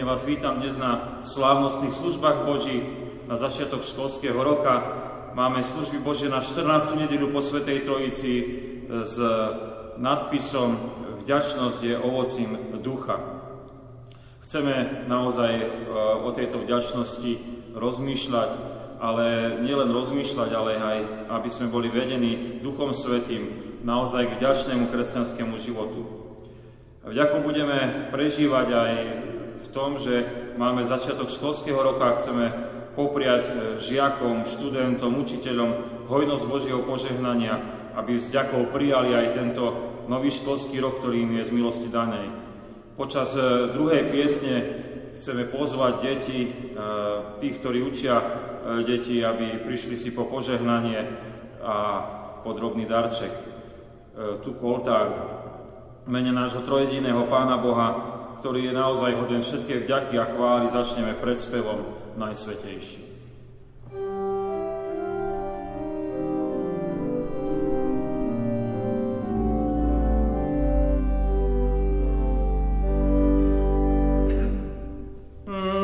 pekne vás vítam dnes na slávnostných službách Božích, na začiatok školského roka. Máme služby Bože na 14. nedelu po Svetej Trojici e, s nadpisom Vďačnosť je ovocím ducha. Chceme naozaj e, o tejto vďačnosti rozmýšľať, ale nielen rozmýšľať, ale aj aby sme boli vedení Duchom Svetým naozaj k vďačnému kresťanskému životu. Vďako budeme prežívať aj v tom, že máme začiatok školského roka a chceme popriať e, žiakom, študentom, učiteľom hojnosť Božieho požehnania, aby s ďakou prijali aj tento nový školský rok, ktorý im je z milosti danej. Počas e, druhej piesne chceme pozvať deti, e, tých, ktorí učia deti, aby prišli si po požehnanie a podrobný darček, tú koltáru mene nášho trojediného Pána Boha, ktorý je naozaj hoden všetkej vďaky a chvály, začneme pred spevom Najsvetejší.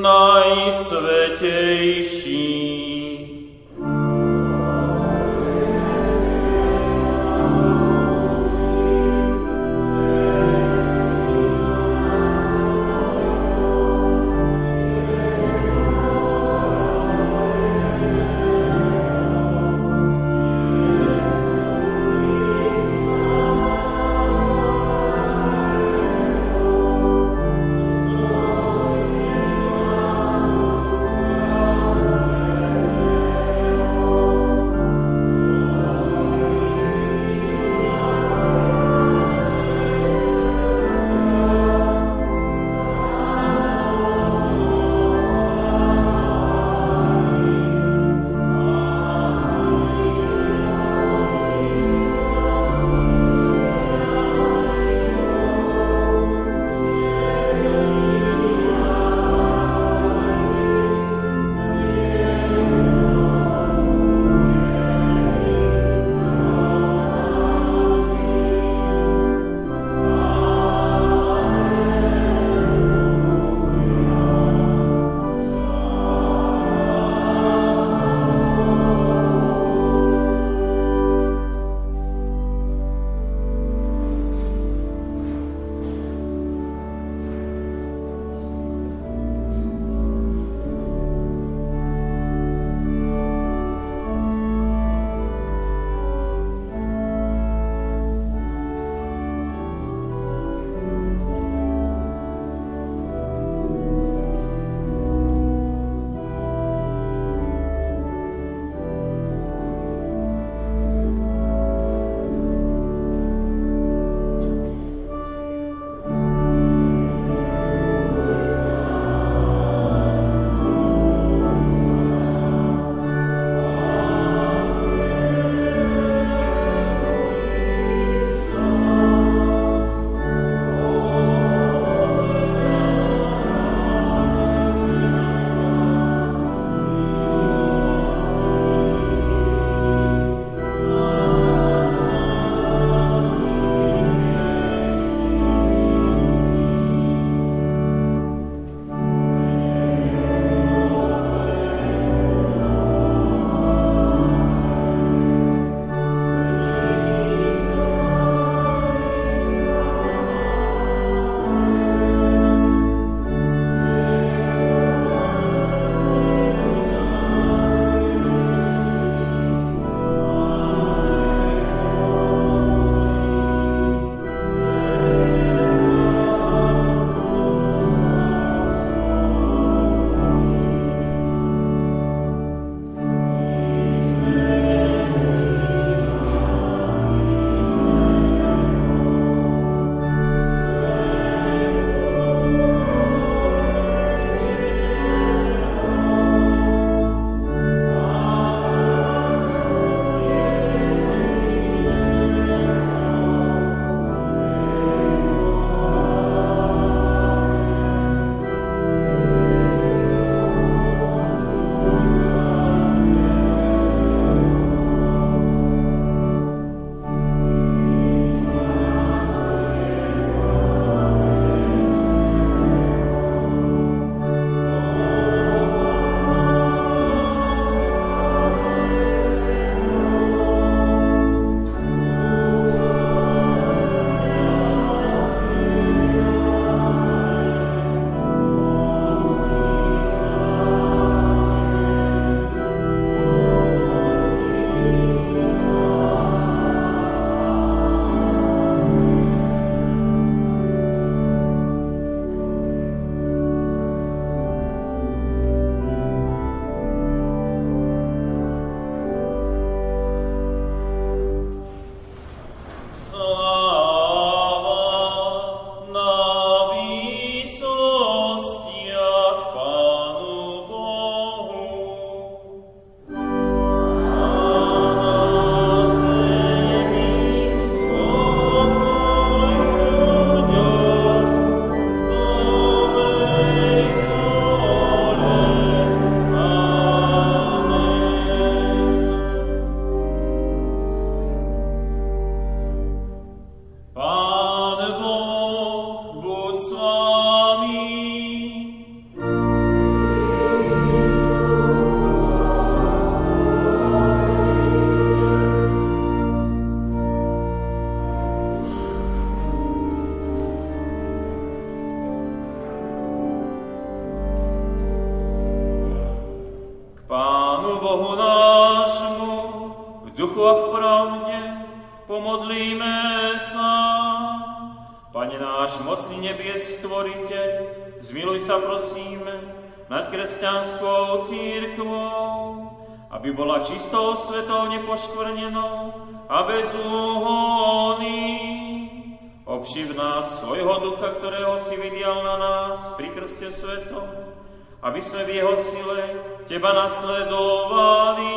Najsvetejší duchu a v pravde, pomodlíme sa. Pane náš, mocný nebies stvoriteľ, zmiluj sa prosíme nad kresťanskou církvou, aby bola čistou svetou nepoškvrnenou a bez úhony. Obšiv nás svojho ducha, ktorého si vydial na nás pri krste svetom, aby sme v jeho sile Teba nasledovali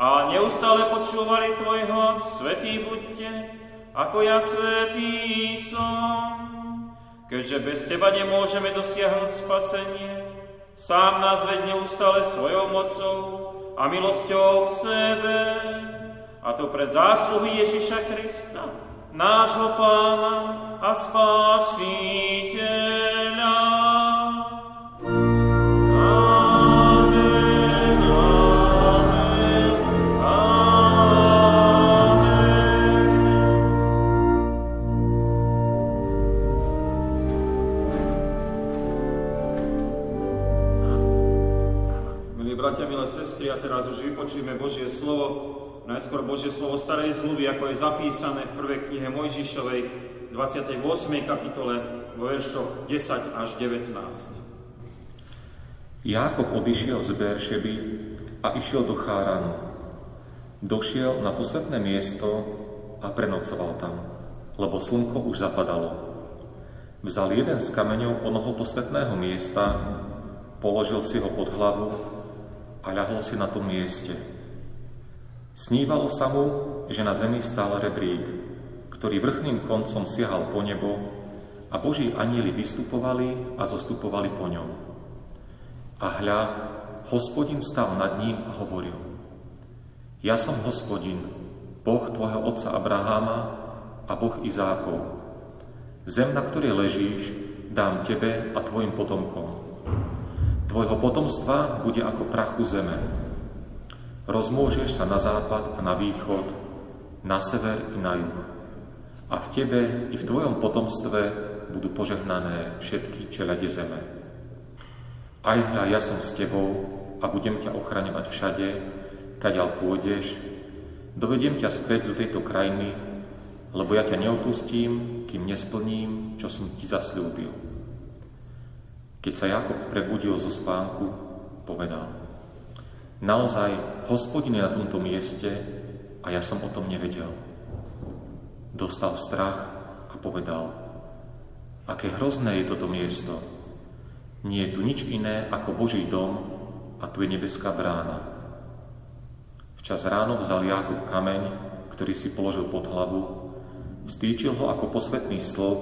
a neustále počúvali Tvoj hlas, Svetý buďte, ako ja svetý som. Keďže bez Teba nemôžeme dosiahnuť spasenie, sám nás ved neustále svojou mocou a milosťou k sebe, a to pre zásluhy Ježiša Krista, nášho Pána a Spásiteľa. Vypočujeme Božie slovo, najskôr Božie slovo starej zmluvy, ako je zapísané v prvej knihe Mojžišovej, 28. kapitole, vo veršoch 10 až 19. Jákob odišiel z Beršeby a išiel do Cháranu. Došiel na posvetné miesto a prenocoval tam, lebo slnko už zapadalo. Vzal jeden z kameňov onoho posvetného miesta, položil si ho pod hlavu a ľahol si na tom mieste. Snívalo sa mu, že na zemi stál rebrík, ktorý vrchným koncom siahal po nebo a Boží anieli vystupovali a zostupovali po ňom. A hľa, hospodin stal nad ním a hovoril, Ja som hospodin, Boh tvojho otca Abraháma a Boh Izákov. Zem, na ktorej ležíš, dám tebe a tvojim potomkom. Tvojho potomstva bude ako prachu zeme, Rozmôžeš sa na západ a na východ, na sever i na juh. A v tebe i v tvojom potomstve budú požehnané všetky čelade zeme. Aj hľa, ja som s tebou a budem ťa ochraňovať všade, kaďal pôjdeš, dovediem ťa späť do tejto krajiny, lebo ja ťa neopustím, kým nesplním, čo som ti zasľúbil. Keď sa Jakob prebudil zo spánku, povedal, Naozaj, hospodin na tomto mieste a ja som o tom nevedel. Dostal strach a povedal, aké hrozné je toto miesto. Nie je tu nič iné ako Boží dom a tu je nebeská brána. Včas ráno vzal Jákob kameň, ktorý si položil pod hlavu, vstýčil ho ako posvetný stĺp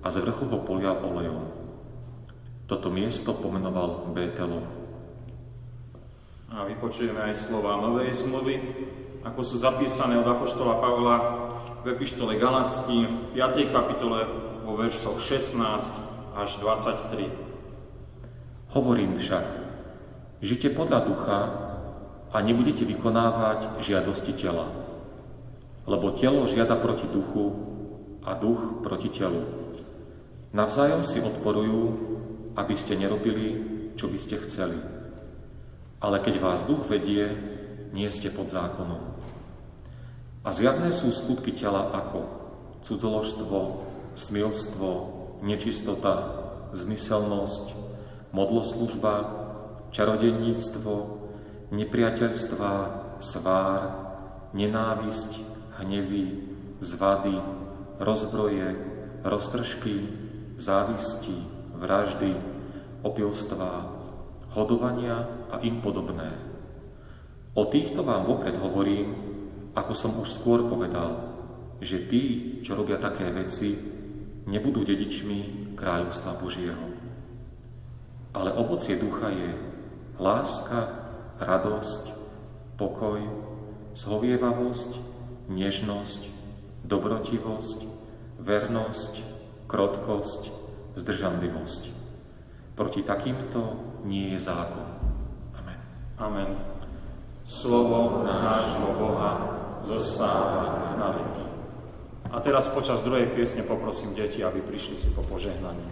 a z vrchu ho polial olejom. Toto miesto pomenoval Bételom. A vypočujeme aj slova Novej zmluvy, ako sú zapísané od Apoštola Pavla v epištole Galackým v 5. kapitole vo veršoch 16 až 23. Hovorím však, žite podľa ducha a nebudete vykonávať žiadosti tela. Lebo telo žiada proti duchu a duch proti telu. Navzájom si odporujú, aby ste nerobili, čo by ste chceli. Ale keď vás duch vedie, nie ste pod zákonom. A zjavné sú skutky tela ako cudzoložstvo, smilstvo, nečistota, zmyselnosť, modloslužba, čarodenníctvo, nepriateľstva, svár, nenávisť, hnevy, zvady, rozbroje, roztržky, závisti, vraždy, opilstva, hodovania a im podobné. O týchto vám vopred hovorím, ako som už skôr povedal, že tí, čo robia také veci, nebudú dedičmi kráľovstva Božieho. Ale ovocie ducha je láska, radosť, pokoj, zhovievavosť, nežnosť, dobrotivosť, vernosť, krotkosť, zdržanlivosť. Proti takýmto nie je zákon. Amen. Slovo nášho Boha zostáva na veky. A teraz počas druhej piesne poprosím deti, aby prišli si po požehnaní.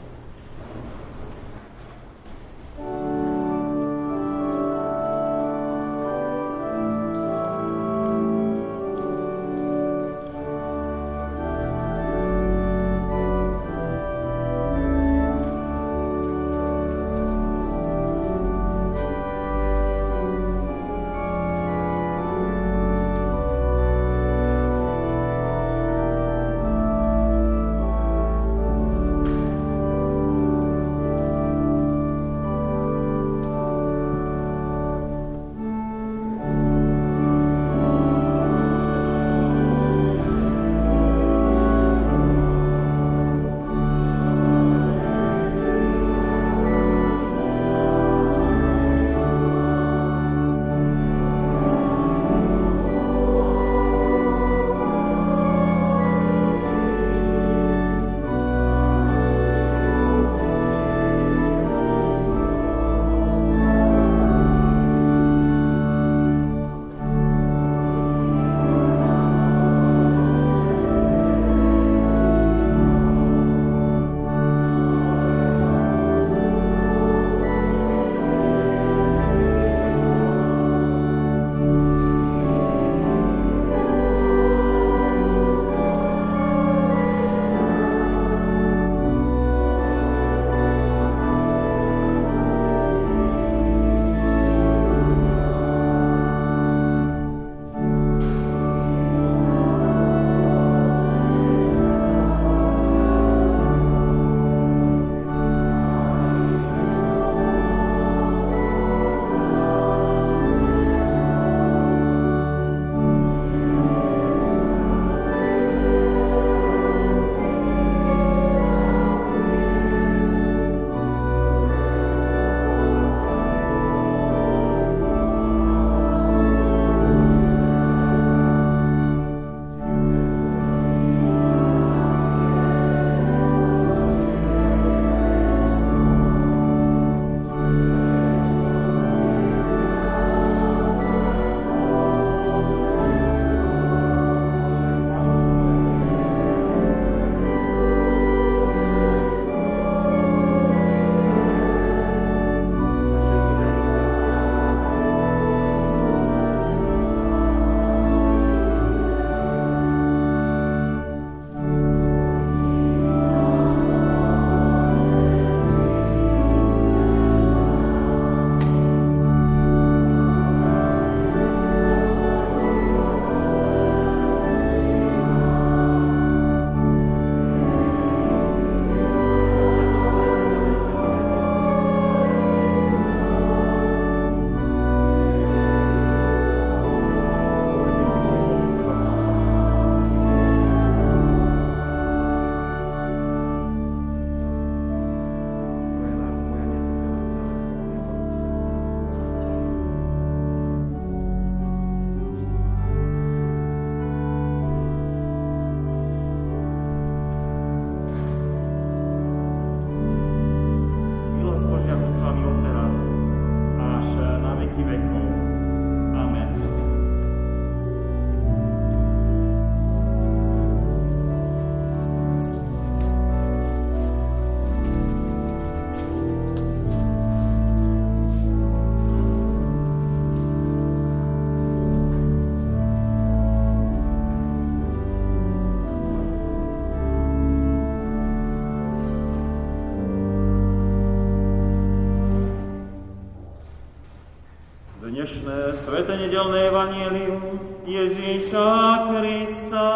Dnešné sveté nedelné evanielium Ježíša Krista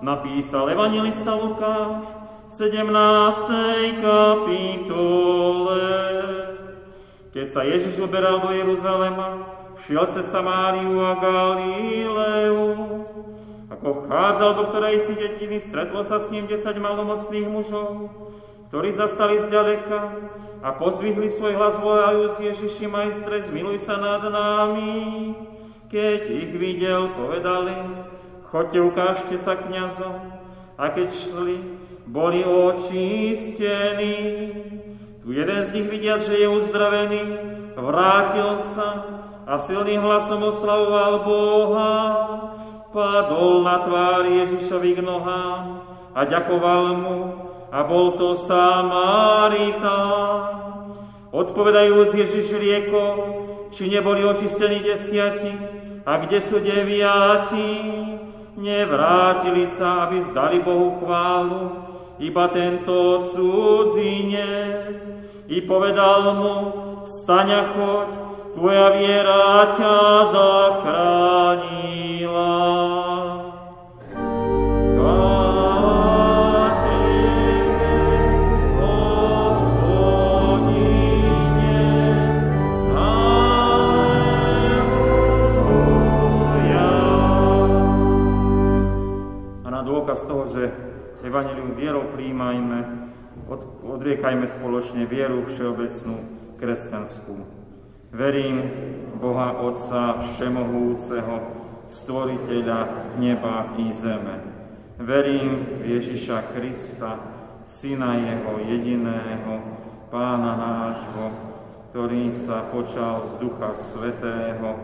napísal evangelista Lukáš v 17. kapitole. Keď sa Ježiš uberal do Jeruzalema, šiel cez Samáriu a Galileu. Ako vchádzal do ktorej si dediny, stretlo sa s ním 10 malomocných mužov, ktorí zastali zďaleka a pozdvihli svoj hlas volajúc Ježiši majstre, zmiluj sa nad nami. Keď ich videl, povedal im, chodte, ukážte sa kňazom. A keď šli, boli očistení. Tu jeden z nich vidiac, že je uzdravený, vrátil sa a silným hlasom oslavoval Boha. Padol na tvár Ježišovi k nohám a ďakoval mu a bol to Samaritán. Odpovedajúc Ježiš riekol, či neboli očistení desiati a kde sú deviati, nevrátili sa, aby zdali Bohu chválu, iba tento cudzinec. I povedal mu, staň a choď, tvoja viera ťa zachránila. Dôkaz toho, že Evangelium vierou príjmajme, od, odriekajme spoločne vieru všeobecnú kresťanskú. Verím Boha Otca Všemohúceho, Stvoriteľa neba i zeme. Verím Ježiša Krista, Syna Jeho jediného, Pána nášho, ktorý sa počal z Ducha Svetého,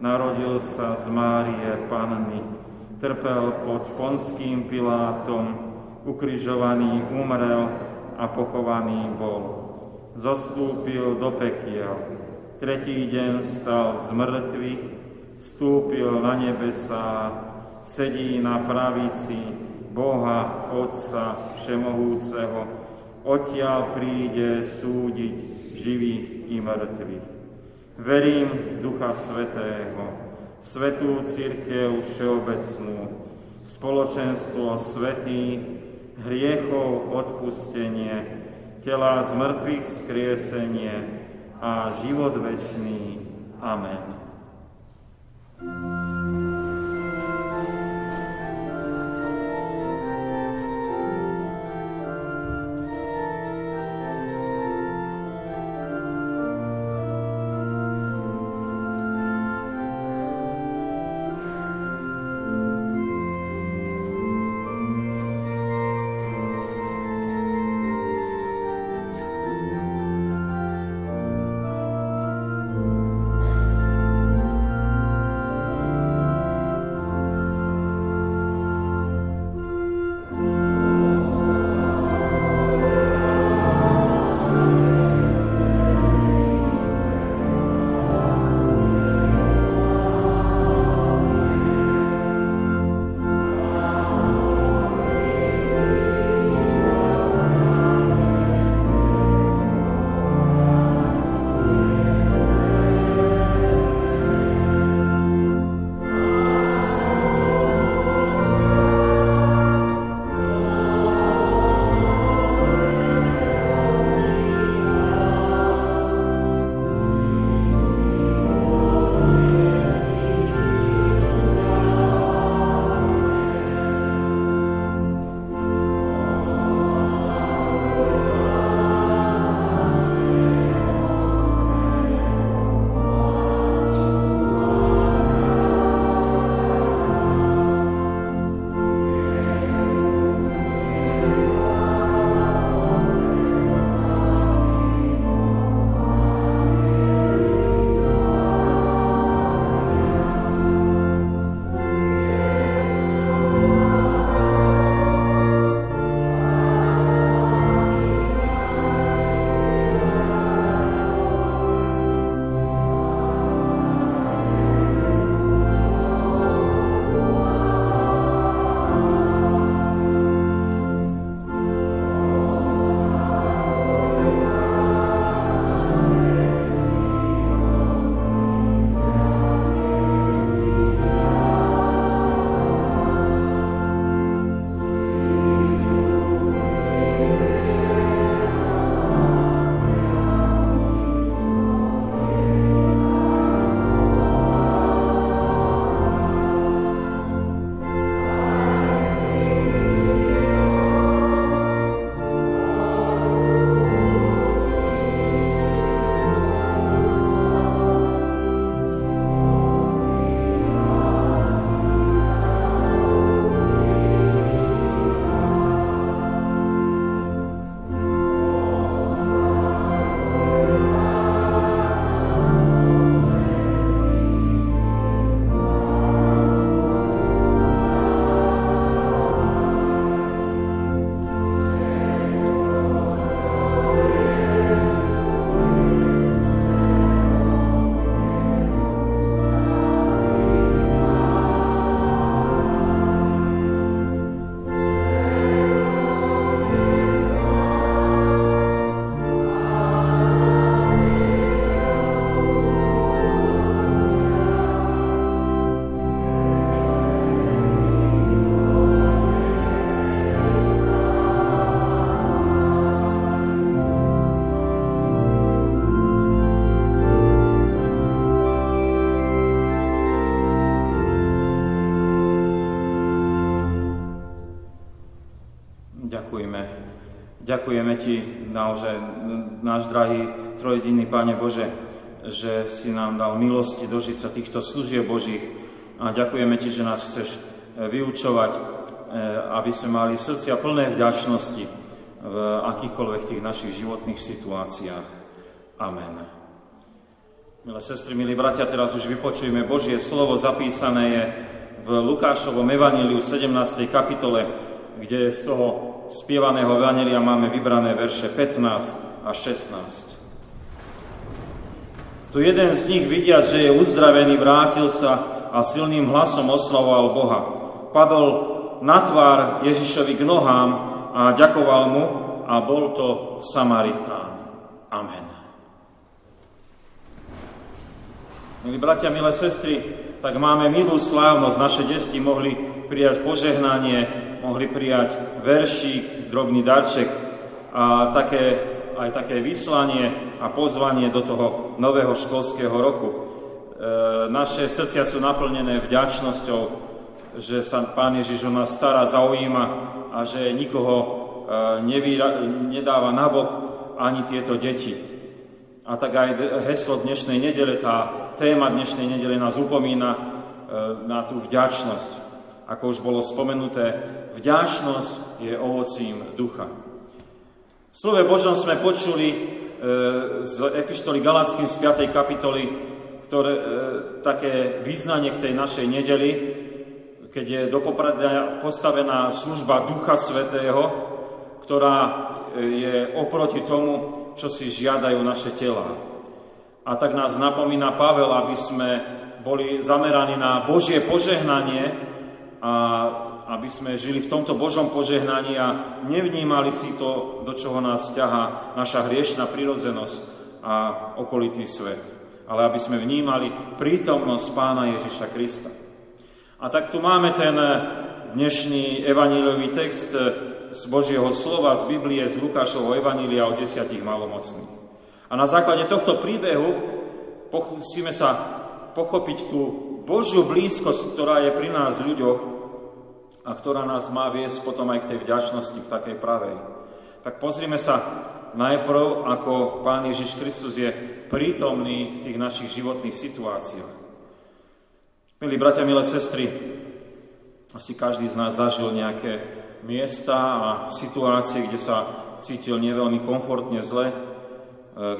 narodil sa z Márie Panny, trpel pod ponským Pilátom, ukrižovaný umrel a pochovaný bol. Zostúpil do pekiel, tretí deň stal z mŕtvych, vstúpil na nebesá, sedí na pravici Boha Otca Všemohúceho, odtiaľ príde súdiť živých i mŕtvych. Verím Ducha Svetého, Svetú Církev Všeobecnú, spoločenstvo svetých, hriechov odpustenie, tela z mŕtvych skriesenie a život večný. Amen. Ďakujeme Ti naozaj, náš drahý trojedinný Pane Bože, že si nám dal milosti dožiť sa týchto služieb Božích a ďakujeme Ti, že nás chceš vyučovať, aby sme mali srdcia plné vďačnosti v akýchkoľvek tých našich životných situáciách. Amen. Milé sestry, milí bratia, teraz už vypočujeme Božie slovo, zapísané je v Lukášovom evaníliu 17. kapitole, kde z toho spievaného evanília máme vybrané verše 15 a 16. Tu jeden z nich vidia, že je uzdravený, vrátil sa a silným hlasom oslavoval Boha. Padol na tvár Ježišovi k nohám a ďakoval mu a bol to Samaritán. Amen. Milí bratia, milé sestry, tak máme milú slávnosť. Naše deti mohli prijať požehnanie, mohli prijať veršík, drobný darček a také, aj také vyslanie a pozvanie do toho nového školského roku. E, naše srdcia sú naplnené vďačnosťou, že sa Pán Ježiš o nás stará, zaujíma a že nikoho e, nevýra, nedáva nabok ani tieto deti. A tak aj heslo dnešnej nedele, tá téma dnešnej nedele nás upomína e, na tú vďačnosť. Ako už bolo spomenuté, vďačnosť je ovocím ducha. V slove Božom sme počuli e, z epištoly Galackým z 5. kapitoly ktoré, e, také význanie k tej našej nedeli, keď je do postavená služba Ducha Svetého, ktorá je oproti tomu, čo si žiadajú naše tela. A tak nás napomína Pavel, aby sme boli zameraní na Božie požehnanie a aby sme žili v tomto Božom požehnaní a nevnímali si to, do čoho nás ťahá naša hriešná prirodzenosť a okolitý svet. Ale aby sme vnímali prítomnosť Pána Ježiša Krista. A tak tu máme ten dnešný evaníliový text, z Božieho slova, z Biblie, z Lukášovho Evanília o desiatich malomocných. A na základe tohto príbehu pokúsime sa pochopiť tú Božiu blízkosť, ktorá je pri nás ľuďoch a ktorá nás má viesť potom aj k tej vďačnosti, v takej pravej. Tak pozrime sa najprv, ako Pán Ježiš Kristus je prítomný v tých našich životných situáciách. Milí bratia, milé sestry, asi každý z nás zažil nejaké miesta a situácie, kde sa cítil neveľmi komfortne zle, e,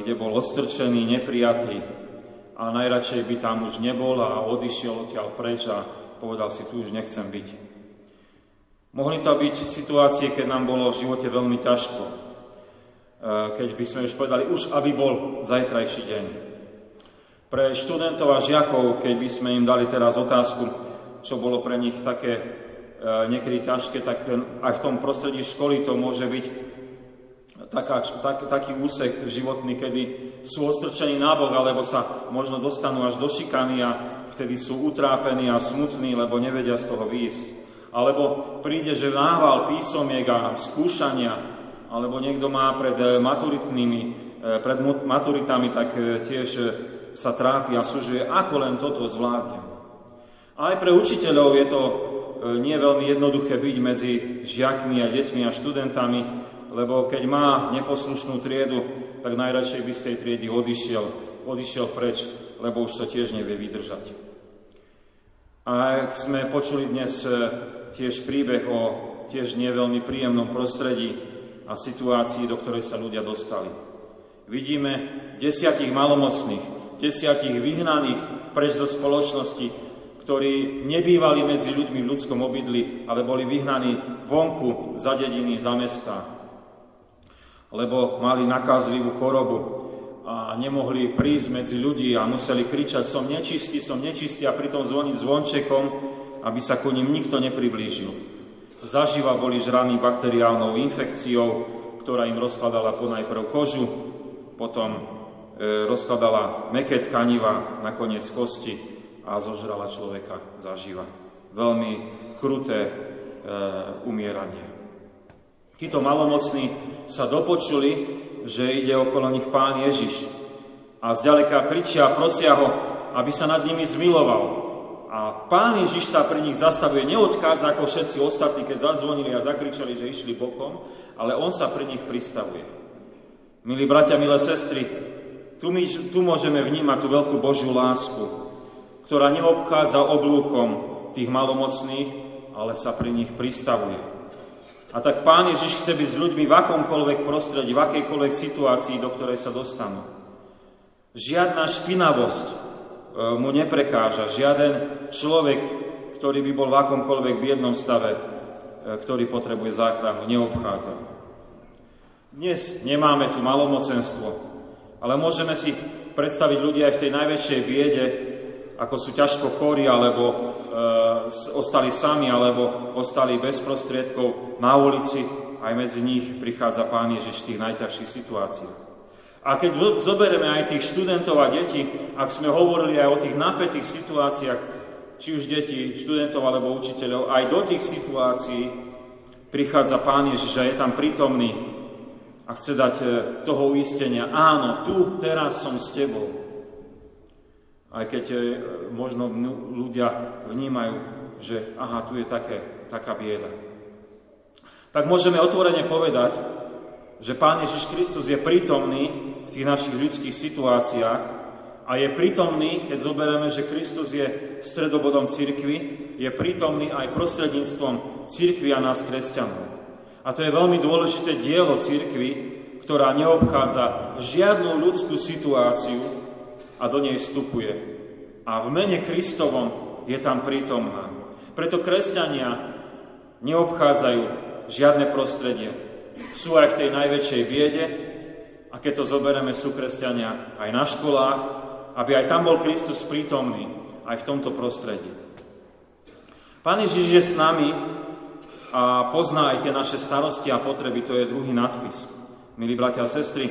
kde bol odstrčený, neprijatý a najradšej by tam už nebol a odišiel odtiaľ preč a povedal si, tu už nechcem byť. Mohli to byť situácie, keď nám bolo v živote veľmi ťažko, e, keď by sme už povedali, už aby bol zajtrajší deň. Pre študentov a žiakov, keď by sme im dali teraz otázku, čo bolo pre nich také E, niekedy ťažké, tak aj v tom prostredí školy to môže byť taká, tak, taký úsek životný, kedy sú ostrčení nábok, alebo sa možno dostanú až do šikany a vtedy sú utrápení a smutní, lebo nevedia z toho výjsť. Alebo príde, že nával písomiek a skúšania, alebo niekto má pred e, maturitnými, e, pred maturitami, tak tiež sa trápi a súžuje, ako len toto zvládnem. Aj pre učiteľov je to nie veľmi jednoduché byť medzi žiakmi a deťmi a študentami, lebo keď má neposlušnú triedu, tak najradšej by z tej triedy odišiel, odišiel preč, lebo už to tiež nevie vydržať. A ak sme počuli dnes tiež príbeh o tiež nie veľmi príjemnom prostredí a situácii, do ktorej sa ľudia dostali. Vidíme desiatich malomocných, desiatich vyhnaných preč zo spoločnosti, ktorí nebývali medzi ľuďmi v ľudskom obydli, ale boli vyhnaní vonku za dediny, za mesta, lebo mali nakázlivú chorobu a nemohli prísť medzi ľudí a museli kričať som nečistý, som nečistý a pritom zvoniť zvončekom, aby sa ku ním nikto nepriblížil. Zaživa boli žraní bakteriálnou infekciou, ktorá im rozkladala ponajprv kožu, potom e, rozkladala meké tkaniva, nakoniec kosti a zožrala človeka zaživa. Veľmi kruté e, umieranie. Títo malomocní sa dopočuli, že ide okolo nich pán Ježiš a zďaleka kričia a prosia ho, aby sa nad nimi zmiloval. A pán Ježiš sa pri nich zastavuje, neodchádza ako všetci ostatní, keď zazvonili a zakričali, že išli bokom, ale On sa pri nich pristavuje. Milí bratia, milé sestry, tu, my, tu môžeme vnímať tú veľkú Božiu lásku, ktorá neobchádza oblúkom tých malomocných, ale sa pri nich pristavuje. A tak Pán Ježiš chce byť s ľuďmi v akomkoľvek prostredí, v akejkoľvek situácii, do ktorej sa dostanú. Žiadna špinavosť mu neprekáža, žiaden človek, ktorý by bol v akomkoľvek biednom stave, e, ktorý potrebuje záchranu, neobchádza. Dnes nemáme tu malomocenstvo, ale môžeme si predstaviť ľudia aj v tej najväčšej biede, ako sú ťažko chorí, alebo e, ostali sami, alebo ostali bez prostriedkov na ulici, aj medzi nich prichádza Pán Ježiš v tých najťažších situáciách. A keď zoberieme aj tých študentov a detí, ak sme hovorili aj o tých napätých situáciách, či už deti, študentov alebo učiteľov, aj do tých situácií prichádza Pán Ježiš a je tam prítomný a chce dať e, toho uistenia, áno, tu, teraz som s tebou. Aj keď e, možno ľudia vnímajú, že aha, tu je také, taká bieda. Tak môžeme otvorene povedať, že Pán Ježiš Kristus je prítomný v tých našich ľudských situáciách a je prítomný, keď zoberieme, že Kristus je stredobodom cirkvy, je prítomný aj prostredníctvom cirkvy a nás kresťanov. A to je veľmi dôležité dielo cirkvy, ktorá neobchádza žiadnu ľudskú situáciu, a do nej vstupuje. A v mene Kristovom je tam prítomná. Preto kresťania neobchádzajú žiadne prostredie. Sú aj v tej najväčšej biede a keď to zoberieme, sú kresťania aj na školách, aby aj tam bol Kristus prítomný, aj v tomto prostredí. Pán Ježiš je s nami a pozná aj tie naše starosti a potreby, to je druhý nadpis. Milí bratia a sestry,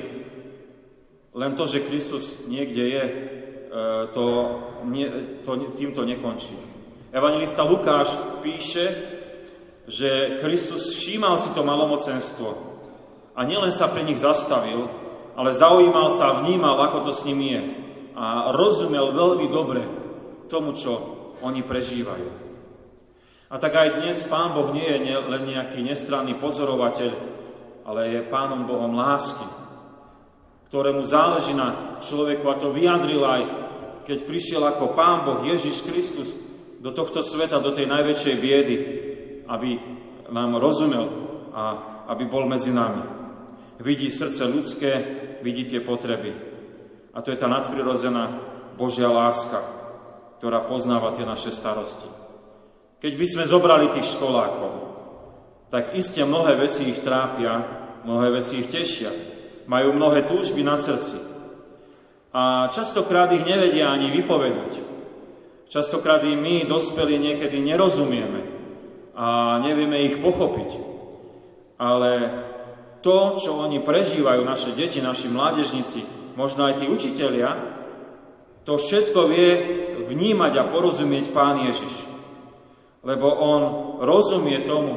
len to, že Kristus niekde je, e, to, to týmto nekončí. Evangelista Lukáš píše, že Kristus všímal si to malomocenstvo a nielen sa pre nich zastavil, ale zaujímal sa a vnímal, ako to s nimi je. A rozumel veľmi dobre tomu, čo oni prežívajú. A tak aj dnes Pán Boh nie je len nejaký nestranný pozorovateľ, ale je Pánom Bohom lásky ktorému záleží na človeku a to vyjadril aj, keď prišiel ako Pán Boh Ježiš Kristus do tohto sveta, do tej najväčšej biedy, aby nám rozumel a aby bol medzi nami. Vidí srdce ľudské, vidí tie potreby. A to je tá nadprirodzená Božia láska, ktorá poznáva tie naše starosti. Keď by sme zobrali tých školákov, tak iste mnohé veci ich trápia, mnohé veci ich tešia majú mnohé túžby na srdci. A častokrát ich nevedia ani vypovedať. Častokrát im my, dospelí, niekedy nerozumieme a nevieme ich pochopiť. Ale to, čo oni prežívajú, naše deti, naši mládežníci, možno aj tí učitelia, to všetko vie vnímať a porozumieť Pán Ježiš. Lebo On rozumie tomu,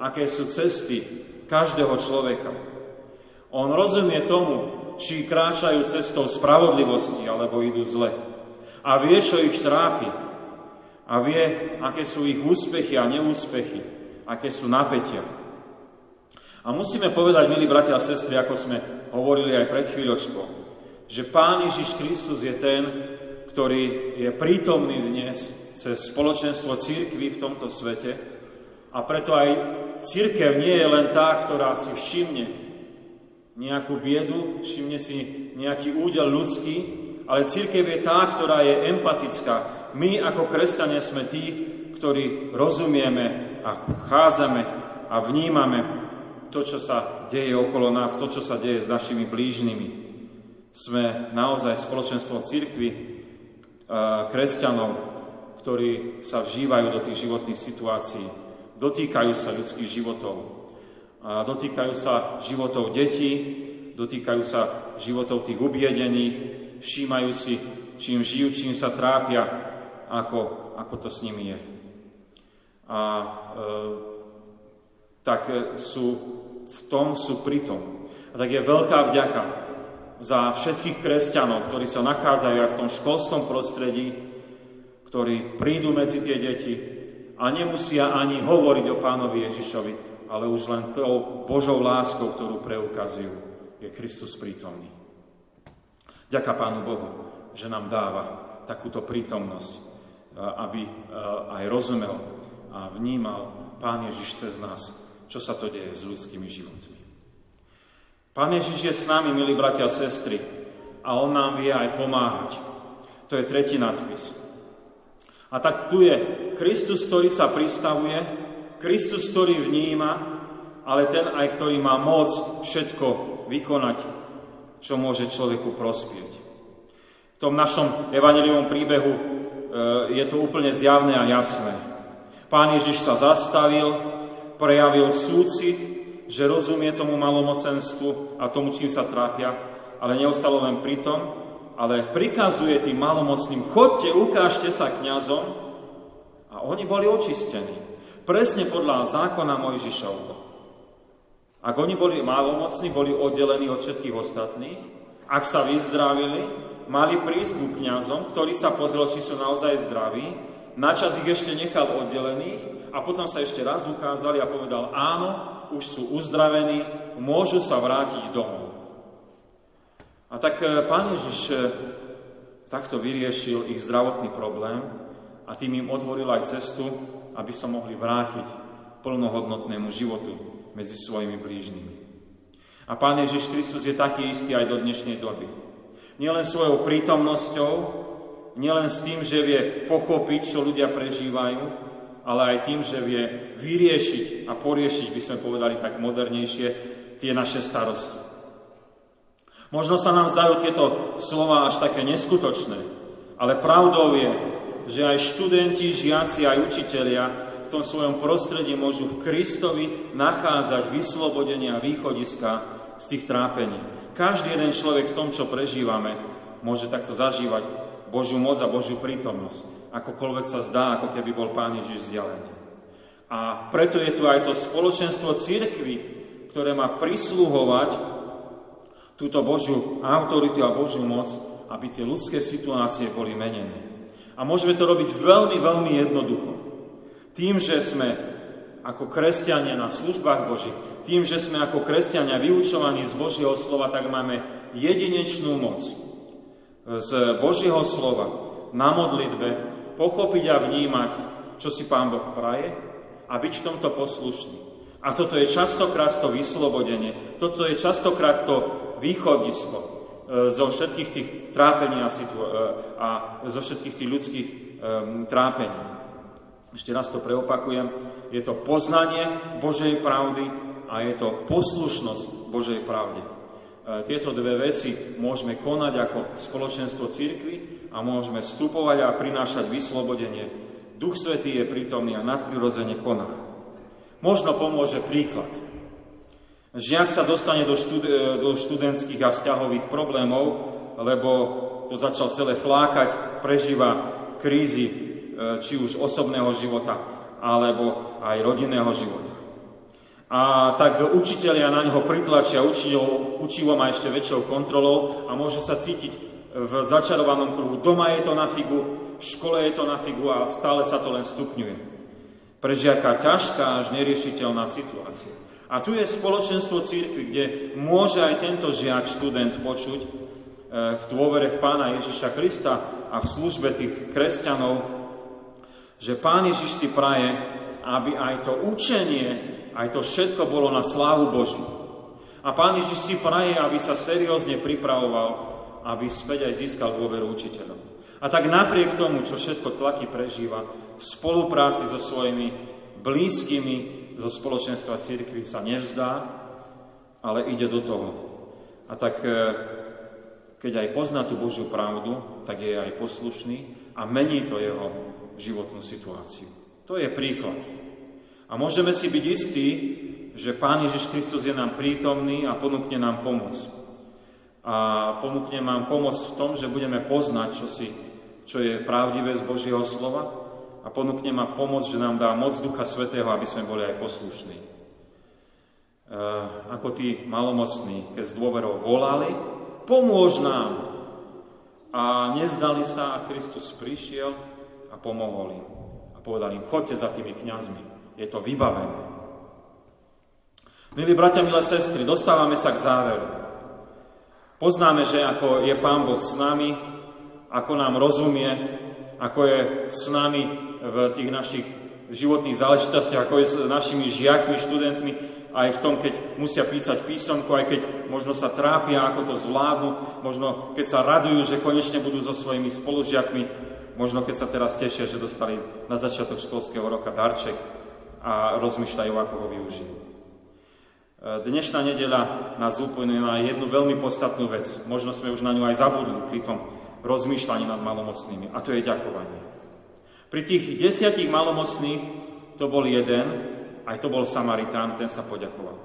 aké sú cesty každého človeka. On rozumie tomu, či kráčajú cestou spravodlivosti alebo idú zle. A vie, čo ich trápi. A vie, aké sú ich úspechy a neúspechy, aké sú napätia. A musíme povedať, milí bratia a sestry, ako sme hovorili aj pred chvíľočkou, že Pán Ježiš Kristus je ten, ktorý je prítomný dnes cez spoločenstvo církvy v tomto svete a preto aj církev nie je len tá, ktorá si všimne nejakú biedu, všimne si nejaký údel ľudský, ale církev je tá, ktorá je empatická. My ako kresťania sme tí, ktorí rozumieme a chádzame a vnímame to, čo sa deje okolo nás, to, čo sa deje s našimi blížnymi. Sme naozaj spoločenstvo církvy, kresťanov, ktorí sa vžívajú do tých životných situácií, dotýkajú sa ľudských životov, dotýkajú sa životov detí, dotýkajú sa životov tých ubiedených, všímajú si, čím žijú, čím sa trápia, ako, ako to s nimi je. A e, tak sú, v tom sú pritom. A tak je veľká vďaka za všetkých kresťanov, ktorí sa nachádzajú aj v tom školskom prostredí, ktorí prídu medzi tie deti a nemusia ani hovoriť o pánovi Ježišovi, ale už len tou Božou láskou, ktorú preukazujú, je Kristus prítomný. Ďaká Pánu Bohu, že nám dáva takúto prítomnosť, aby aj rozumel a vnímal Pán Ježiš cez nás, čo sa to deje s ľudskými životmi. Pán Ježiš je s nami, milí bratia a sestry, a On nám vie aj pomáhať. To je tretí nadpis. A tak tu je Kristus, ktorý sa pristavuje, Kristus, ktorý vníma, ale ten aj, ktorý má moc všetko vykonať, čo môže človeku prospieť. V tom našom evaneliovom príbehu je to úplne zjavné a jasné. Pán Ježiš sa zastavil, prejavil súcit, že rozumie tomu malomocenstvu a tomu, čím sa trápia, ale neostalo len pri tom, ale prikazuje tým malomocným, chodte, ukážte sa kňazom a oni boli očistení. Presne podľa zákona Mojžišovho. Ak oni boli malomocní, boli oddelení od všetkých ostatných, ak sa vyzdravili, mali prísť ku kňazom, ktorý sa pozrel, či sú naozaj zdraví, načas ich ešte nechal oddelených a potom sa ešte raz ukázali a povedal, áno, už sú uzdravení, môžu sa vrátiť domov. A tak e, pán Ježiš e, takto vyriešil ich zdravotný problém a tým im otvoril aj cestu, aby sa mohli vrátiť plnohodnotnému životu medzi svojimi blížnymi. A Pán Ježiš Kristus je taký istý aj do dnešnej doby. Nielen svojou prítomnosťou, nielen s tým, že vie pochopiť, čo ľudia prežívajú, ale aj tým, že vie vyriešiť a poriešiť, by sme povedali tak modernejšie, tie naše starosti. Možno sa nám zdajú tieto slova až také neskutočné, ale pravdou je, že aj študenti, žiaci, aj učitelia v tom svojom prostredí môžu v Kristovi nachádzať vyslobodenia východiska z tých trápení. Každý jeden človek v tom, čo prežívame, môže takto zažívať Božiu moc a Božiu prítomnosť. Akokoľvek sa zdá, ako keby bol Pán Ježiš vzdialený. A preto je tu aj to spoločenstvo církvy, ktoré má prisluhovať túto Božiu autoritu a Božiu moc, aby tie ľudské situácie boli menené. A môžeme to robiť veľmi, veľmi jednoducho. Tým, že sme ako kresťania na službách Božích, tým, že sme ako kresťania vyučovaní z Božieho slova, tak máme jedinečnú moc z Božieho slova na modlitbe pochopiť a vnímať, čo si Pán Boh praje a byť v tomto poslušný. A toto je častokrát to vyslobodenie, toto je častokrát to východisko e, zo všetkých tých trápení a, situ- e, a zo všetkých tých ľudských trápení. Ešte raz to preopakujem. Je to poznanie Božej pravdy a je to poslušnosť Božej pravde. Tieto dve veci môžeme konať ako spoločenstvo církvy a môžeme vstupovať a prinášať vyslobodenie. Duch Svetý je prítomný a nadprirodzene koná. Možno pomôže príklad. Žiak sa dostane do, štud- e, do študentských a vzťahových problémov, lebo to začal celé flákať, prežíva krízy, e, či už osobného života, alebo aj rodinného života. A tak učiteľia na neho pritlačia učivo, učivo má ešte väčšou kontrolou a môže sa cítiť v začarovanom kruhu. Doma je to na figu, v škole je to na figu a stále sa to len stupňuje. Pre žiaka ťažká až neriešiteľná situácia. A tu je spoločenstvo církvy, kde môže aj tento žiak, študent počuť e, v dôvere v Pána Ježiša Krista a v službe tých kresťanov, že Pán Ježiš si praje, aby aj to učenie, aj to všetko bolo na slávu Božiu. A Pán Ježiš si praje, aby sa seriózne pripravoval, aby späť aj získal dôveru učiteľov. A tak napriek tomu, čo všetko tlaky prežíva, v spolupráci so svojimi blízkymi, zo spoločenstva církvy sa nevzdá, ale ide do toho. A tak, e, keď aj pozná tú Božiu pravdu, tak je aj poslušný a mení to jeho životnú situáciu. To je príklad. A môžeme si byť istí, že Pán Ježiš Kristus je nám prítomný a ponúkne nám pomoc. A ponúkne nám pomoc v tom, že budeme poznať, čo, si, čo je pravdivé z Božieho slova a ponúkne ma pomoc, že nám dá moc Ducha Svetého, aby sme boli aj poslušní. E, ako tí malomocní, keď s dôverou volali, pomôž nám. A nezdali sa a Kristus prišiel a pomohol im. A povedal im, chodte za tými kňazmi, je to vybavené. Milí bratia, milé sestry, dostávame sa k záveru. Poznáme, že ako je Pán Boh s nami, ako nám rozumie, ako je s nami v tých našich životných záležitostiach, ako je s našimi žiakmi, študentmi, aj v tom, keď musia písať písomku, aj keď možno sa trápia, ako to zvládnu, možno keď sa radujú, že konečne budú so svojimi spolužiakmi, možno keď sa teraz tešia, že dostali na začiatok školského roka darček a rozmýšľajú, ako ho využijú. E, dnešná nedeľa nás upojuje na jednu veľmi podstatnú vec. Možno sme už na ňu aj zabudli pri tom rozmýšľaní nad malomocnými. A to je ďakovanie. Pri tých desiatich malomocných to bol jeden, aj to bol Samaritán, ten sa poďakoval.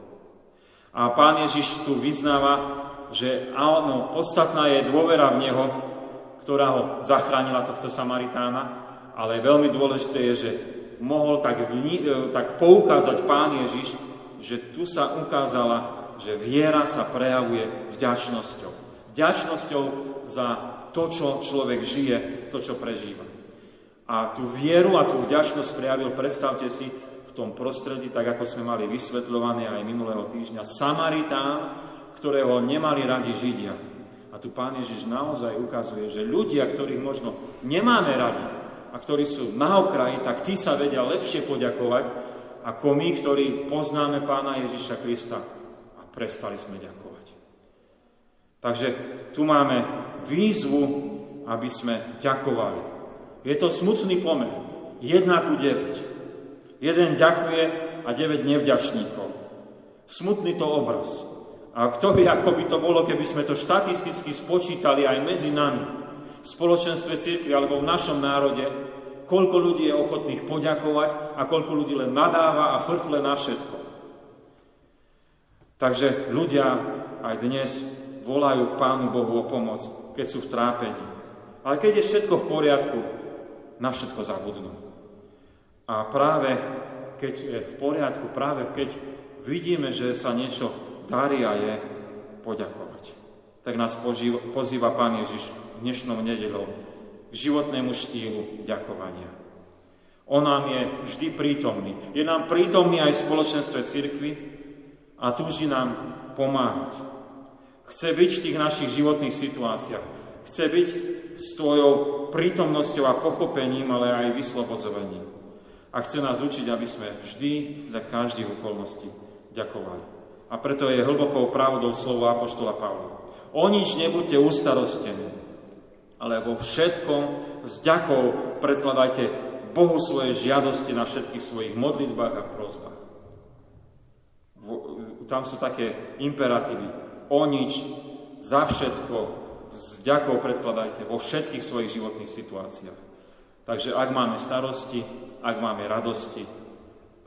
A pán Ježiš tu vyznáva, že áno, podstatná je dôvera v Neho, ktorá ho zachránila tohto Samaritána, ale veľmi dôležité je, že mohol tak, vni, e, tak poukázať pán Ježiš, že tu sa ukázala, že viera sa prejavuje vďačnosťou. Vďačnosťou za to, čo človek žije, to, čo prežíva. A tú vieru a tú vďačnosť prejavil, predstavte si, tom prostredí, tak ako sme mali vysvetľované aj minulého týždňa, Samaritán, ktorého nemali radi Židia. A tu Pán Ježiš naozaj ukazuje, že ľudia, ktorých možno nemáme radi a ktorí sú na okraji, tak tí sa vedia lepšie poďakovať, ako my, ktorí poznáme Pána Ježiša Krista a prestali sme ďakovať. Takže tu máme výzvu, aby sme ďakovali. Je to smutný pomer. 1 ku 9. Jeden ďakuje a 9 nevďačníkov. Smutný to obraz. A kto by, ako by to bolo, keby sme to štatisticky spočítali aj medzi nami, v spoločenstve církvy alebo v našom národe, koľko ľudí je ochotných poďakovať a koľko ľudí len nadáva a frfle na všetko. Takže ľudia aj dnes volajú k Pánu Bohu o pomoc, keď sú v trápení. Ale keď je všetko v poriadku, na všetko zabudnú. A práve keď je v poriadku, práve keď vidíme, že sa niečo darí a je, poďakovať. Tak nás pozýva Pán Ježiš dnešnou nedelou k životnému štýlu ďakovania. On nám je vždy prítomný. Je nám prítomný aj v spoločenstve cirkvy a túži nám pomáhať. Chce byť v tých našich životných situáciách. Chce byť s tvojou prítomnosťou a pochopením, ale aj vyslobodzovaním a chce nás učiť, aby sme vždy za každých okolností ďakovali. A preto je hlbokou pravdou slovo Apoštola Pavla. O nič nebuďte ustarostení, ale vo všetkom s ďakou predkladajte Bohu svoje žiadosti na všetkých svojich modlitbách a prozbách. Tam sú také imperatívy. O nič, za všetko, s ďakou predkladajte vo všetkých svojich životných situáciách. Takže ak máme starosti, ak máme radosti,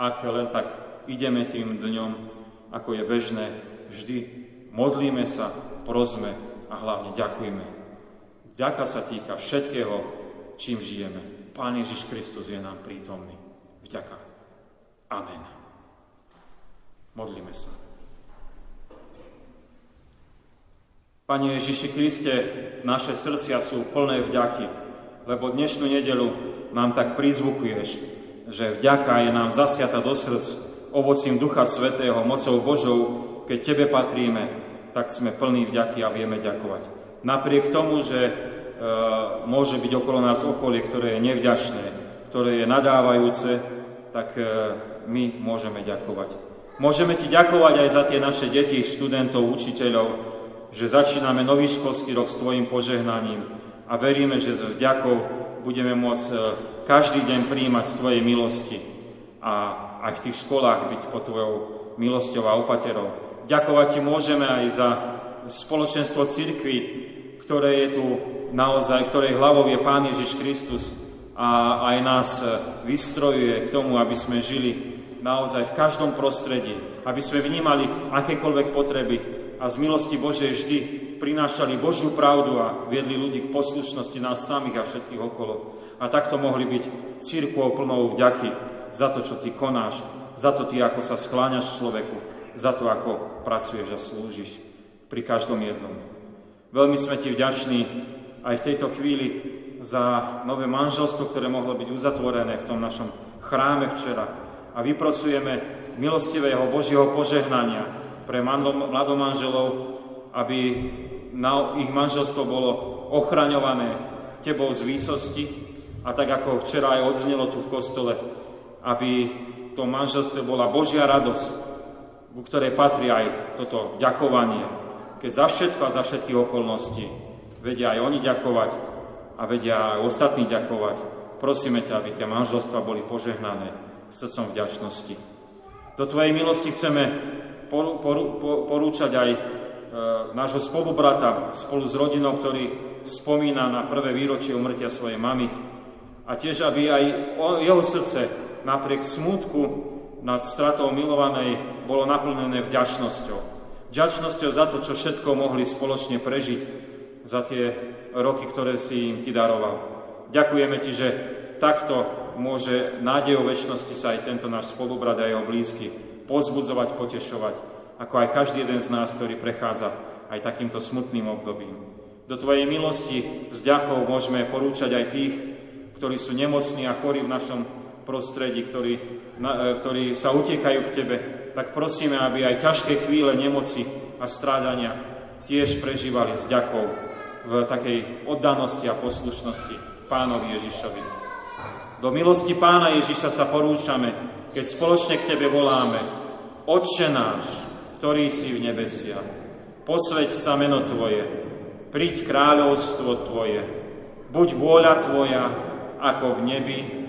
ak len tak ideme tým dňom, ako je bežné, vždy modlíme sa, prosme a hlavne ďakujme. Ďaka sa týka všetkého, čím žijeme. Pán Ježiš Kristus je nám prítomný. Vďaka. Amen. Modlíme sa. Pane Ježiši Kriste, naše srdcia sú plné vďaky, lebo dnešnú nedelu nám tak prizvukuješ, že vďaka je nám zasiata do srdc ovocím Ducha Svetého, mocou Božou, keď Tebe patríme, tak sme plní vďaky a vieme ďakovať. Napriek tomu, že e, môže byť okolo nás okolie, ktoré je nevďačné, ktoré je nadávajúce, tak e, my môžeme ďakovať. Môžeme Ti ďakovať aj za tie naše deti, študentov, učiteľov, že začíname nový školský rok s Tvojim požehnaním a veríme, že s vďakou budeme môcť e, každý deň príjmať z Tvojej milosti a aj v tých školách byť pod Tvojou milosťou a opaterou. Ďakovať Ti môžeme aj za spoločenstvo cirkvy, ktoré je tu naozaj, ktorej hlavou je Pán Ježiš Kristus a aj nás e, vystrojuje k tomu, aby sme žili naozaj v každom prostredí, aby sme vnímali akékoľvek potreby a z milosti Božej vždy prinášali Božiu pravdu a viedli ľudí k poslušnosti nás samých a všetkých okolo. A takto mohli byť církvou plnou vďaky za to, čo ty konáš, za to ty, ako sa skláňaš človeku, za to, ako pracuješ a slúžiš pri každom jednom. Veľmi sme ti vďační aj v tejto chvíli za nové manželstvo, ktoré mohlo byť uzatvorené v tom našom chráme včera. A vyprosujeme milostivého Božieho požehnania pre mladomanželov, aby na ich manželstvo bolo ochraňované Tebou z výsosti a tak ako včera aj odznelo tu v kostole, aby v tom manželstve bola Božia radosť, ku ktorej patrí aj toto ďakovanie, keď za všetko a za všetky okolnosti vedia aj oni ďakovať a vedia aj ostatní ďakovať. Prosíme ťa, aby tie manželstva boli požehnané srdcom vďačnosti. Do Tvojej milosti chceme poru, poru, porúčať aj e, nášho spolubrata spolu s rodinou, ktorý spomína na prvé výročie umrtia svojej mamy a tiež, aby aj jeho srdce napriek smútku nad stratou milovanej bolo naplnené vďačnosťou. Vďačnosťou za to, čo všetko mohli spoločne prežiť za tie roky, ktoré si im ty daroval. Ďakujeme ti, že takto môže nádejou väčšnosti sa aj tento náš spolubrat a jeho blízky pozbudzovať, potešovať, ako aj každý jeden z nás, ktorý prechádza aj takýmto smutným obdobím. Do Tvojej milosti s ďakou môžeme porúčať aj tých, ktorí sú nemocní a chorí v našom prostredí, ktorí, na, e, ktorí sa utekajú k Tebe. Tak prosíme, aby aj ťažké chvíle nemoci a strádania tiež prežívali s ďakou v takej oddanosti a poslušnosti Pánovi Ježišovi. Do milosti Pána Ježiša sa porúčame, keď spoločne k Tebe voláme, Otče náš, ktorý si v nebesiach, posveď sa meno Tvoje, príď kráľovstvo Tvoje, buď vôľa Tvoja, ako v nebi,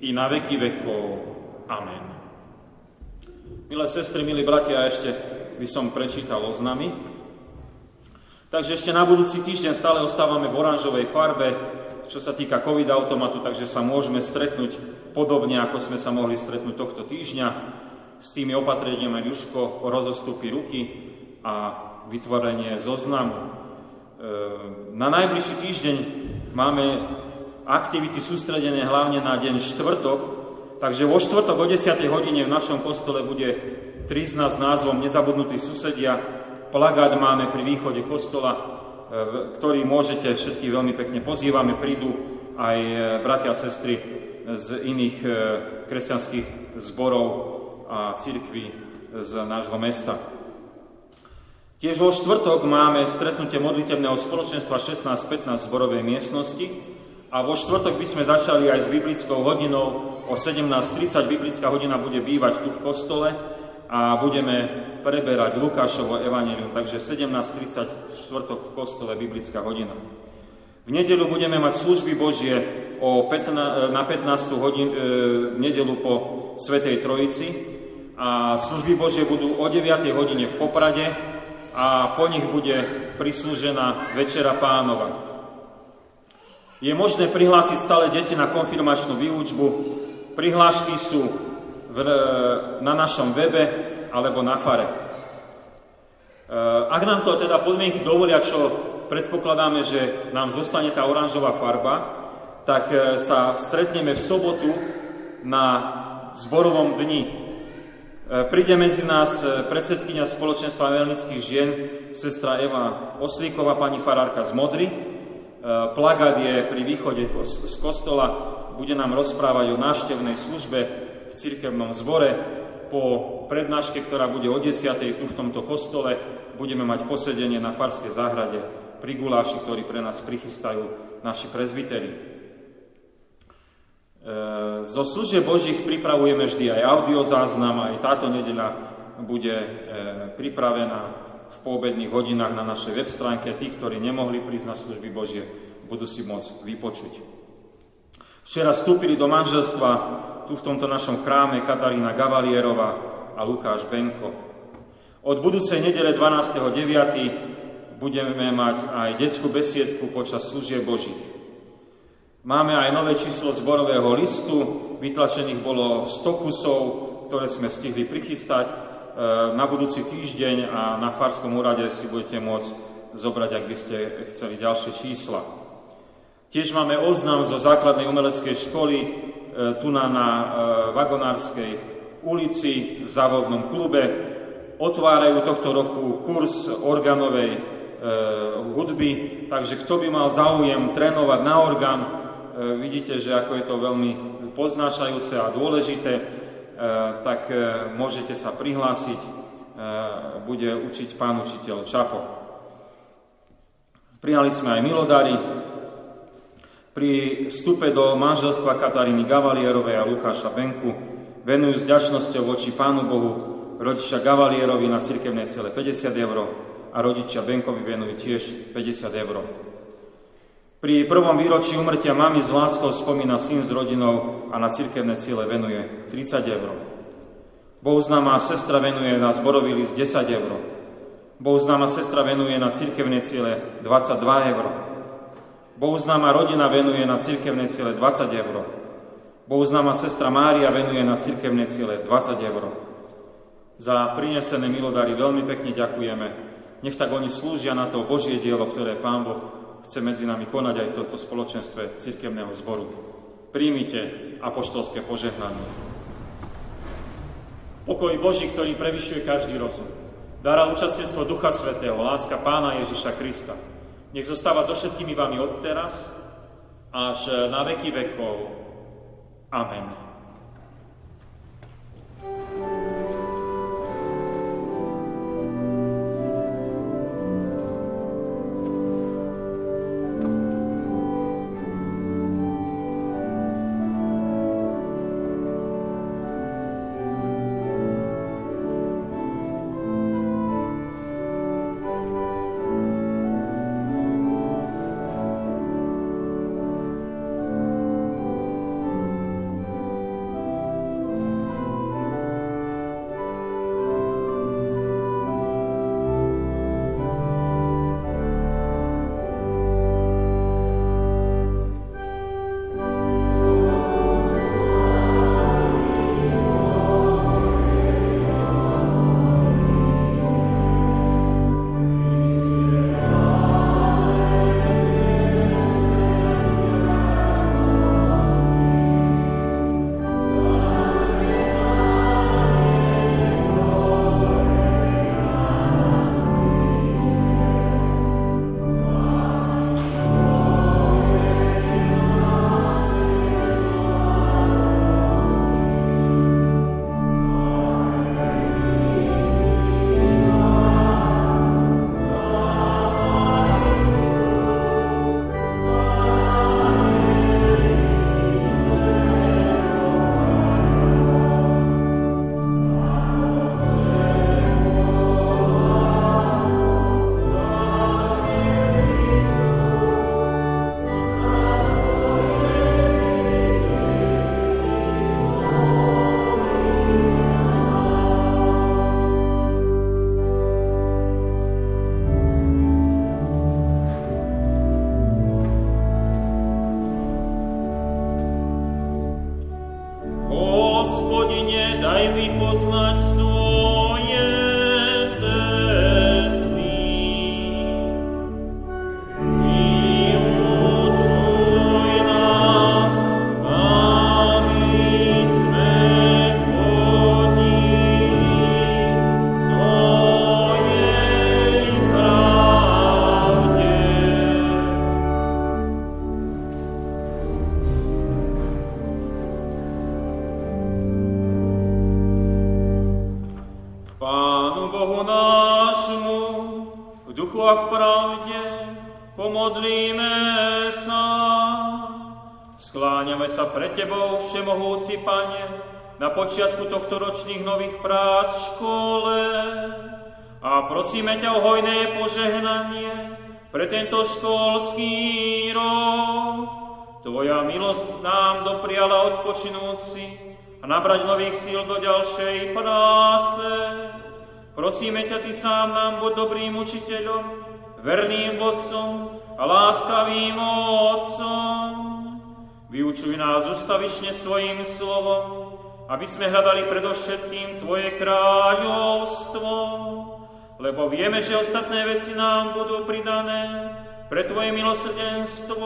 i na veky vekov. Amen. Milé sestry, milí bratia, ešte by som prečítal oznamy. Takže ešte na budúci týždeň stále ostávame v oranžovej farbe, čo sa týka COVID automatu, takže sa môžeme stretnúť podobne, ako sme sa mohli stretnúť tohto týždňa s tými opatreniami Juško o rozostupy ruky a vytvorenie zoznamu. E, na najbližší týždeň máme aktivity sústredené hlavne na deň štvrtok, takže vo štvrtok o 10. hodine v našom kostole bude trizna s názvom Nezabudnutí susedia. Plagát máme pri východe kostola, E, ktorý môžete všetky veľmi pekne pozývame, prídu aj e, bratia a sestry z iných e, kresťanských zborov a církví z nášho mesta. Tiež vo štvrtok máme stretnutie modlitebného spoločenstva 16.15 v zborovej miestnosti a vo štvrtok by sme začali aj s biblickou hodinou. O 17.30 biblická hodina bude bývať tu v kostole a budeme preberať Lukášovo evanelium, takže 17.30 v štvrtok v kostole Biblická hodina. V nedelu budeme mať služby Božie o 15, na 15. hodin, e, nedelu po Svetej Trojici a služby Božie budú o 9. hodine v Poprade a po nich bude prislúžená Večera Pánova. Je možné prihlásiť stále deti na konfirmačnú výučbu. Prihlášky sú v, na našom webe alebo na fare. E, ak nám to teda podmienky dovolia, čo predpokladáme, že nám zostane tá oranžová farba, tak e, sa stretneme v sobotu na zborovom dni. E, príde medzi nás predsedkynia spoločenstva veľnických žien, sestra Eva Oslíková, pani farárka z Modry. Plagát je pri východe z kostola, bude nám rozprávať o návštevnej službe, cirkevnom zbore. Po prednáške, ktorá bude o 10. tu v tomto kostole, budeme mať posedenie na Farskej záhrade pri guláši, ktorý pre nás prichystajú naši prezbiteri. E, zo služieb Božích pripravujeme vždy aj audiozáznam, aj táto nedeľa bude e, pripravená v poobedných hodinách na našej web stránke. Tí, ktorí nemohli prísť na služby Božie, budú si môcť vypočuť. Včera vstúpili do manželstva tu v tomto našom chráme Katarína Gavalierova a Lukáš Benko. Od budúcej nedele 12.9. budeme mať aj detskú besiedku počas služieb Božích. Máme aj nové číslo zborového listu, vytlačených bolo 100 kusov, ktoré sme stihli prichystať. E, na budúci týždeň a na Farskom úrade si budete môcť zobrať, ak by ste chceli ďalšie čísla. Tiež máme oznam zo základnej umeleckej školy e, tu na, na Vagonárskej ulici v závodnom klube. Otvárajú tohto roku kurz organovej e, hudby, takže kto by mal záujem trénovať na orgán, e, vidíte, že ako je to veľmi poznášajúce a dôležité, e, tak e, môžete sa prihlásiť, e, bude učiť pán učiteľ Čapo. Prijali sme aj milodary. Pri vstupe do manželstva Kataríny Gavalierovej a Lukáša Benku venujú s ďačnosťou voči Pánu Bohu rodičia Gavalierovi na cirkevné cele 50 eur a rodičia Benkovi venujú tiež 50 eur. Pri prvom výročí umrtia mami s láskou spomína syn s rodinou a na cirkevné ciele venuje 30 eur. Bohuznáma sestra venuje na zborový list 10 eur. Bohuznáma sestra venuje na cirkevné ciele 22 eur. Bohuznáma rodina venuje na cirkevné ciele 20 eur. Bohuznáma sestra Mária venuje na cirkevné ciele 20 eur. Za prinesené milodary veľmi pekne ďakujeme. Nech tak oni slúžia na to Božie dielo, ktoré Pán Boh chce medzi nami konať aj toto spoločenstve cirkevného zboru. Príjmite apoštolské požehnanie. Pokoj Boží, ktorý prevyšuje každý rozum. Dára účastenstvo Ducha Svetého, láska Pána Ježiša Krista. Nech zostáva so všetkými vami od teraz až na veky vekov. Amen. Počiatku tohto ročných nových prác v škole a prosíme ťa o hojné požehnanie pre tento školský rok. Tvoja milosť nám dopriala odpočinúci a nabrať nových síl do ďalšej práce. Prosíme ťa, Ty sám nám buď dobrým učiteľom, verným vodcom a láskavým otcom. Vyučuj nás ustavične svojim slovom, aby sme hľadali predovšetkým Tvoje kráľovstvo, lebo vieme, že ostatné veci nám budú pridané pre Tvoje milosrdenstvo,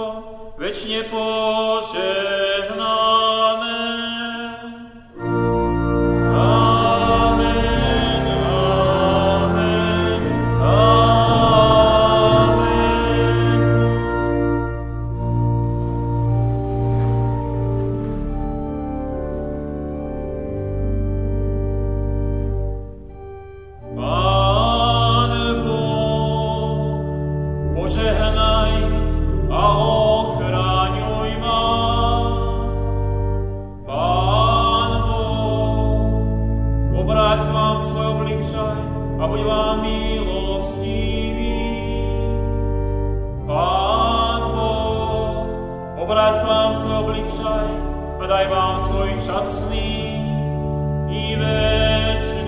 väčšine požehnané. vrať vám se obličaj a daj vám svoj časný i večer.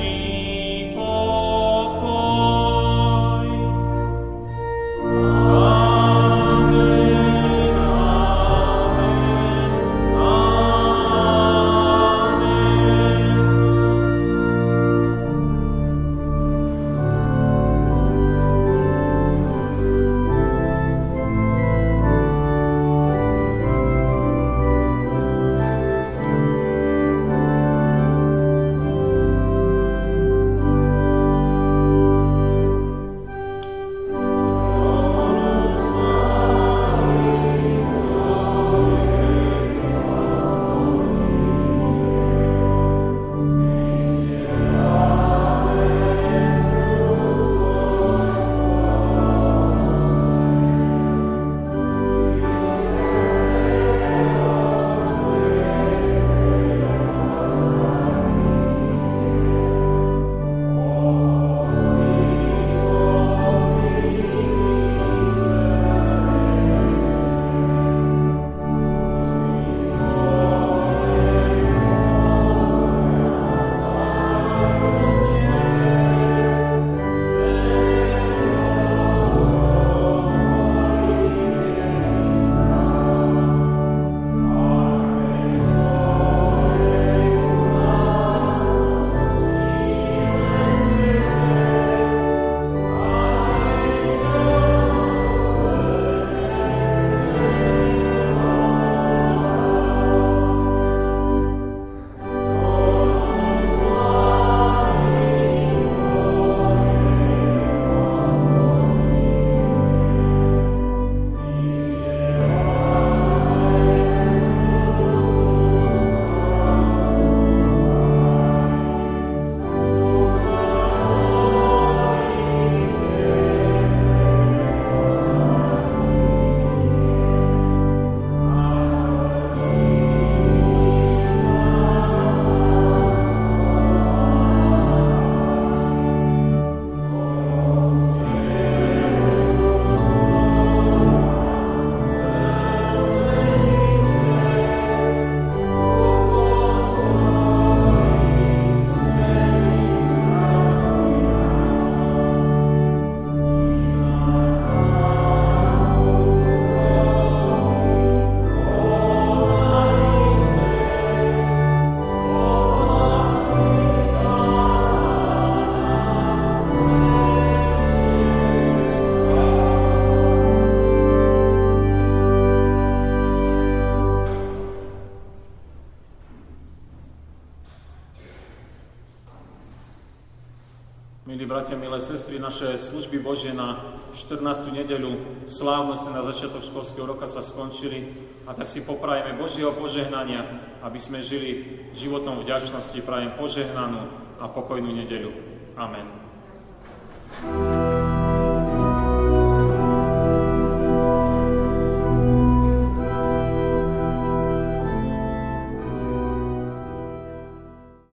Bratia, milé sestry, naše služby Bože na 14. nedeľu slávnosti na začiatok školského roka sa skončili a tak si poprajeme Božieho požehnania, aby sme žili životom vďačnosti. Prajem požehnanú a pokojnú nedeľu. Amen.